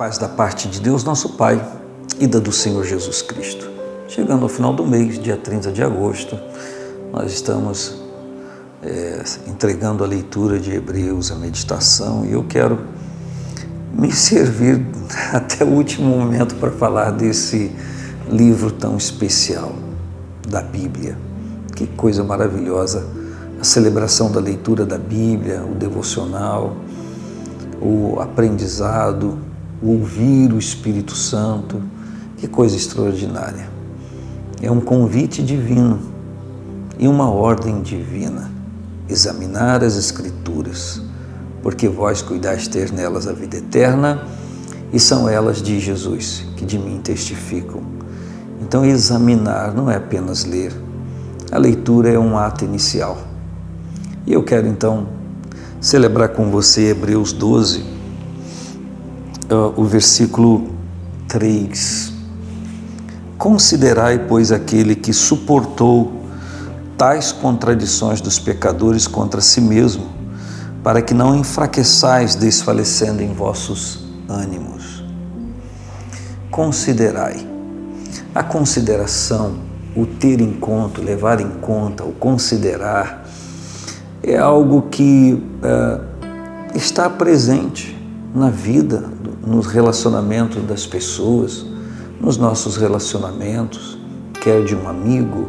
paz da parte de Deus, nosso Pai, e da do Senhor Jesus Cristo. Chegando ao final do mês, dia 30 de agosto, nós estamos é, entregando a leitura de Hebreus, a meditação, e eu quero me servir até o último momento para falar desse livro tão especial da Bíblia. Que coisa maravilhosa! A celebração da leitura da Bíblia, o devocional, o aprendizado, ouvir o Espírito Santo. Que coisa extraordinária! É um convite divino e uma ordem divina. Examinar as Escrituras, porque vós cuidais ter nelas a vida eterna e são elas de Jesus que de mim testificam. Então, examinar não é apenas ler, a leitura é um ato inicial. E eu quero então celebrar com você Hebreus 12, ah, o versículo 3. Considerai, pois, aquele que suportou tais contradições dos pecadores contra si mesmo, para que não enfraqueçais desfalecendo em vossos ânimos. Considerai. A consideração, o ter em conta, levar em conta, o considerar, é algo que uh, está presente na vida, nos relacionamentos das pessoas, nos nossos relacionamentos, quer de um amigo,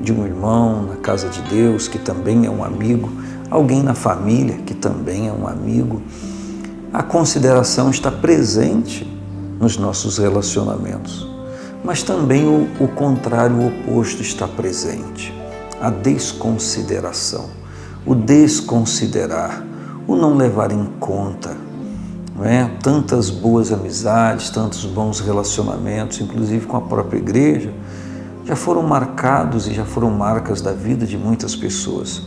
de um irmão na casa de Deus, que também é um amigo, alguém na família, que também é um amigo. A consideração está presente nos nossos relacionamentos, mas também o, o contrário, o oposto está presente a desconsideração o desconsiderar, o não levar em conta. Não é? Tantas boas amizades, tantos bons relacionamentos, inclusive com a própria igreja, já foram marcados e já foram marcas da vida de muitas pessoas.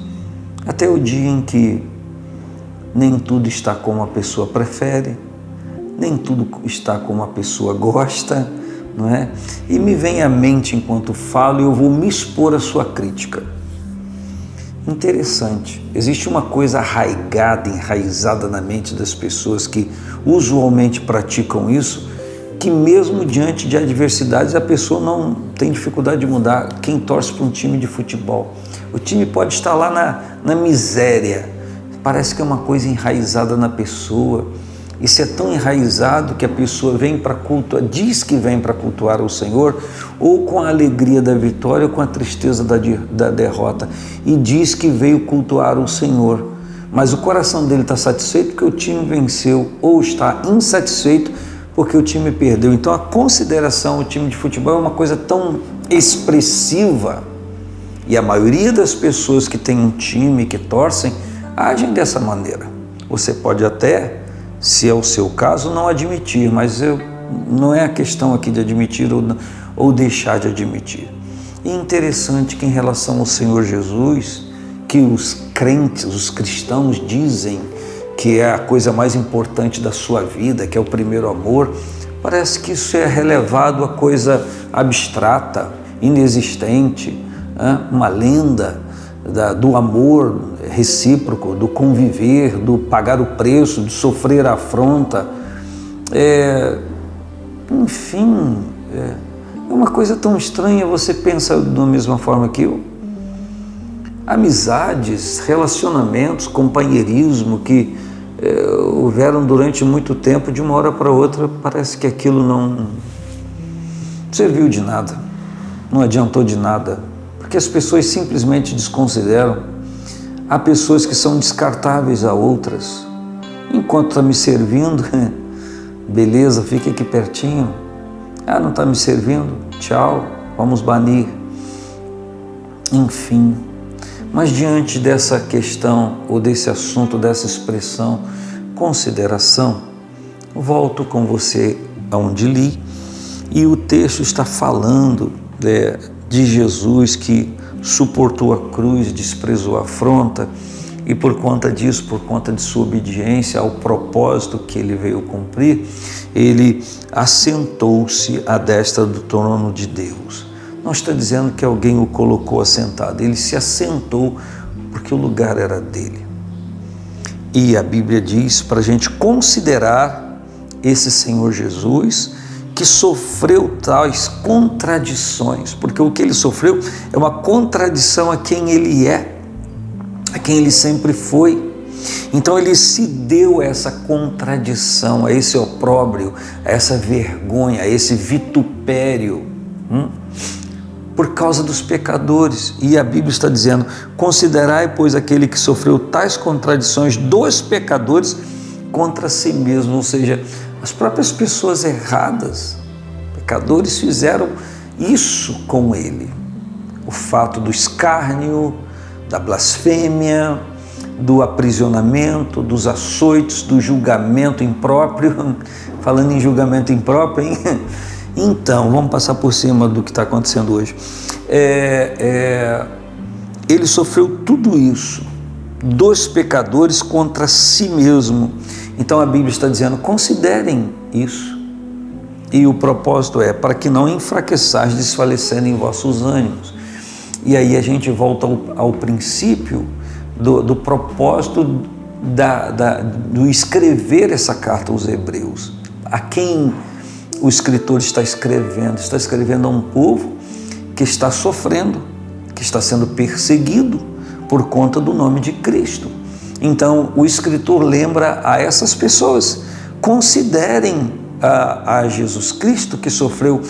Até o dia em que nem tudo está como a pessoa prefere, nem tudo está como a pessoa gosta, não é? E me vem à mente enquanto falo e eu vou me expor à sua crítica. Interessante. Existe uma coisa arraigada, enraizada na mente das pessoas que usualmente praticam isso, que mesmo diante de adversidades a pessoa não tem dificuldade de mudar. Quem torce para um time de futebol, o time pode estar lá na, na miséria. Parece que é uma coisa enraizada na pessoa isso é tão enraizado que a pessoa vem para cultuar, diz que vem para cultuar o Senhor, ou com a alegria da vitória, ou com a tristeza da, da derrota, e diz que veio cultuar o Senhor. Mas o coração dele está satisfeito porque o time venceu, ou está insatisfeito porque o time perdeu. Então a consideração ao time de futebol é uma coisa tão expressiva. E a maioria das pessoas que tem um time, que torcem, agem dessa maneira. Você pode até se é o seu caso, não admitir, mas eu, não é a questão aqui de admitir ou, ou deixar de admitir. E interessante que em relação ao Senhor Jesus, que os crentes, os cristãos dizem que é a coisa mais importante da sua vida, que é o primeiro amor, parece que isso é relevado a coisa abstrata, inexistente, uma lenda do amor recíproco, do conviver, do pagar o preço, de sofrer a afronta. É, enfim, é, é uma coisa tão estranha, você pensa da mesma forma que eu. Amizades, relacionamentos, companheirismo que é, houveram durante muito tempo, de uma hora para outra, parece que aquilo não serviu de nada, não adiantou de nada porque as pessoas simplesmente desconsideram. Há pessoas que são descartáveis a outras. Enquanto está me servindo, beleza, fique aqui pertinho. Ah, não está me servindo? Tchau, vamos banir. Enfim, mas diante dessa questão ou desse assunto, dessa expressão, consideração, volto com você aonde li e o texto está falando é, de Jesus que suportou a cruz, desprezou a afronta e por conta disso, por conta de sua obediência ao propósito que ele veio cumprir, ele assentou-se à destra do trono de Deus. Não está dizendo que alguém o colocou assentado, ele se assentou porque o lugar era dele. E a Bíblia diz para a gente considerar esse Senhor Jesus que sofreu tais contradições, porque o que ele sofreu é uma contradição a quem ele é, a quem ele sempre foi. Então ele se deu a essa contradição, a esse opróbrio, a essa vergonha, a esse vitupério, hum? por causa dos pecadores. E a Bíblia está dizendo: considerai, pois, aquele que sofreu tais contradições dos pecadores contra si mesmo, ou seja, as próprias pessoas erradas, pecadores, fizeram isso com ele. O fato do escárnio, da blasfêmia, do aprisionamento, dos açoites, do julgamento impróprio. Falando em julgamento impróprio, hein? Então, vamos passar por cima do que está acontecendo hoje. É, é, ele sofreu tudo isso dos pecadores contra si mesmo. Então a Bíblia está dizendo: considerem isso. E o propósito é para que não enfraqueçais, desfalecendo em vossos ânimos. E aí a gente volta ao, ao princípio do, do propósito da, da, do escrever essa carta aos Hebreus. A quem o escritor está escrevendo? Está escrevendo a um povo que está sofrendo, que está sendo perseguido por conta do nome de Cristo. Então, o escritor lembra a essas pessoas: considerem a, a Jesus Cristo que sofreu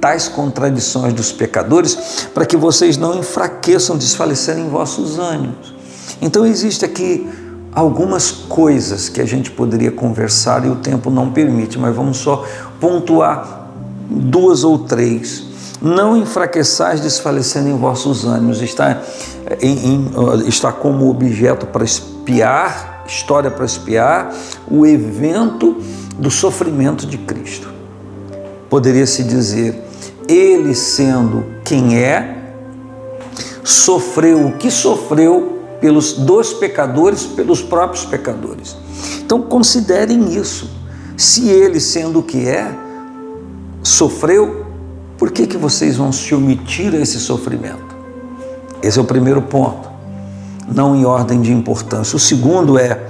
tais contradições dos pecadores, para que vocês não enfraqueçam, desfalecerem em vossos ânimos. Então, existe aqui algumas coisas que a gente poderia conversar e o tempo não permite, mas vamos só pontuar duas ou três. Não enfraqueçais desfalecendo em vossos ânimos, está, em, em, está como objeto para espiar, história para espiar, o evento do sofrimento de Cristo. Poderia se dizer, ele sendo quem é, sofreu o que sofreu pelos dos pecadores, pelos próprios pecadores. Então considerem isso. Se ele, sendo o que é, sofreu, por que, que vocês vão se omitir a esse sofrimento? Esse é o primeiro ponto, não em ordem de importância. O segundo é,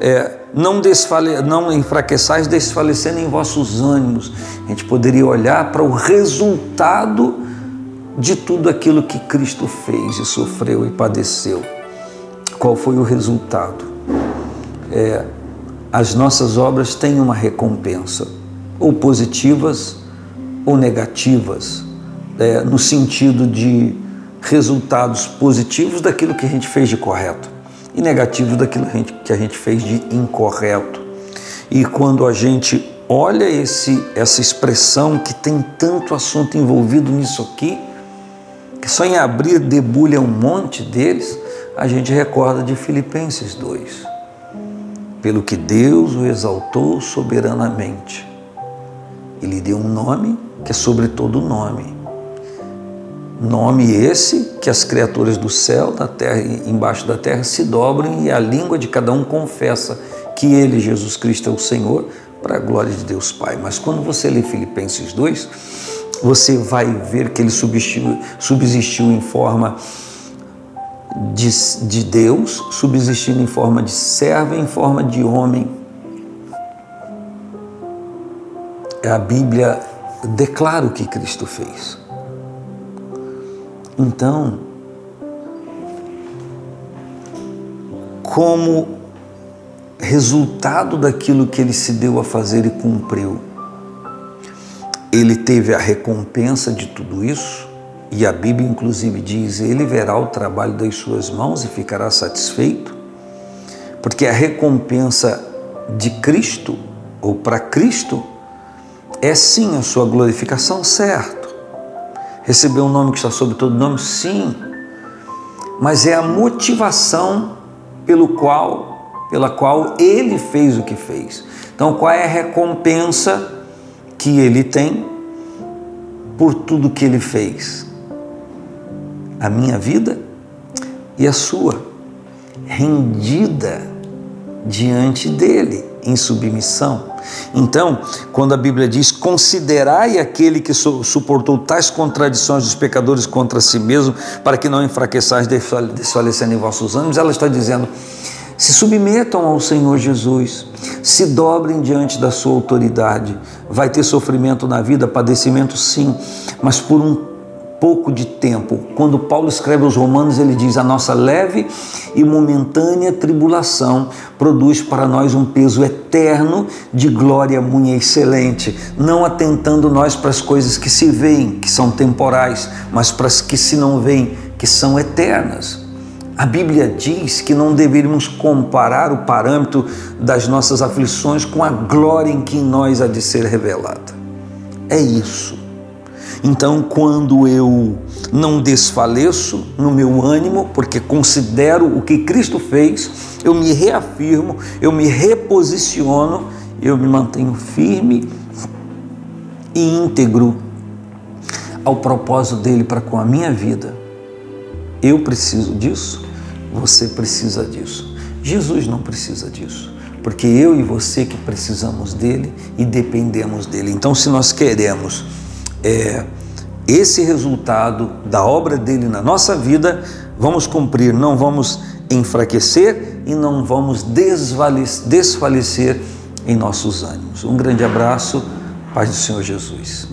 é não, desfale, não enfraqueçais desfalecendo em vossos ânimos. A gente poderia olhar para o resultado de tudo aquilo que Cristo fez e sofreu e padeceu. Qual foi o resultado? É, as nossas obras têm uma recompensa, ou positivas ou negativas, é, no sentido de resultados positivos daquilo que a gente fez de correto e negativos daquilo que a gente, fez de incorreto. E quando a gente olha esse, essa expressão que tem tanto assunto envolvido nisso aqui, que só em abrir debulha um monte deles, a gente recorda de Filipenses 2. Pelo que Deus o exaltou soberanamente. Ele deu um nome que é sobre todo nome. Nome esse que as criaturas do céu, da terra e embaixo da terra se dobram e a língua de cada um confessa que ele, Jesus Cristo, é o Senhor, para a glória de Deus Pai. Mas quando você lê Filipenses 2, você vai ver que ele subsistiu, subsistiu em forma de, de Deus, subsistindo em forma de servo, em forma de homem. A Bíblia declara o que Cristo fez. Então, como resultado daquilo que ele se deu a fazer e cumpriu, ele teve a recompensa de tudo isso, e a Bíblia, inclusive, diz: Ele verá o trabalho das suas mãos e ficará satisfeito, porque a recompensa de Cristo, ou para Cristo, é sim a sua glorificação, certo. Receber um nome que está sobre todo nome, sim. Mas é a motivação pelo qual, pela qual ele fez o que fez. Então, qual é a recompensa que ele tem por tudo que ele fez? a minha vida e a sua, rendida diante dele, em submissão. Então, quando a Bíblia diz: considerai aquele que suportou tais contradições dos pecadores contra si mesmo, para que não enfraqueçais desfalecendo em vossos ânimos, ela está dizendo: se submetam ao Senhor Jesus, se dobrem diante da sua autoridade. Vai ter sofrimento na vida, padecimento sim, mas por um pouco de tempo. Quando Paulo escreve aos Romanos, ele diz: A nossa leve e momentânea tribulação produz para nós um peso eterno de glória muito excelente, não atentando nós para as coisas que se veem, que são temporais, mas para as que se não veem, que são eternas. A Bíblia diz que não deveríamos comparar o parâmetro das nossas aflições com a glória em que em nós há de ser revelada. É isso. Então, quando eu não desfaleço no meu ânimo, porque considero o que Cristo fez, eu me reafirmo, eu me reposiciono, eu me mantenho firme e íntegro ao propósito dele para com a minha vida. Eu preciso disso, você precisa disso. Jesus não precisa disso, porque eu e você que precisamos dele e dependemos dele. Então, se nós queremos é, esse resultado da obra dele na nossa vida, vamos cumprir, não vamos enfraquecer e não vamos desfalecer em nossos ânimos. Um grande abraço, paz do Senhor Jesus.